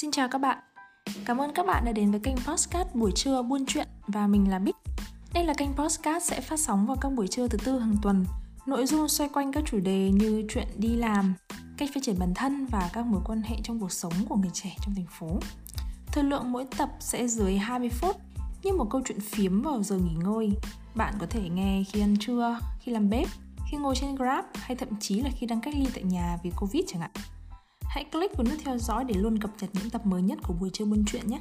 Xin chào các bạn. Cảm ơn các bạn đã đến với kênh Postcard buổi trưa buôn chuyện và mình là Bích. Đây là kênh Postcard sẽ phát sóng vào các buổi trưa thứ tư hàng tuần. Nội dung xoay quanh các chủ đề như chuyện đi làm, cách phát triển bản thân và các mối quan hệ trong cuộc sống của người trẻ trong thành phố. Thời lượng mỗi tập sẽ dưới 20 phút, như một câu chuyện phiếm vào giờ nghỉ ngơi. Bạn có thể nghe khi ăn trưa, khi làm bếp, khi ngồi trên Grab hay thậm chí là khi đang cách ly tại nhà vì Covid chẳng hạn. Hãy click vào nút theo dõi để luôn cập nhật những tập mới nhất của buổi trưa buôn chuyện nhé.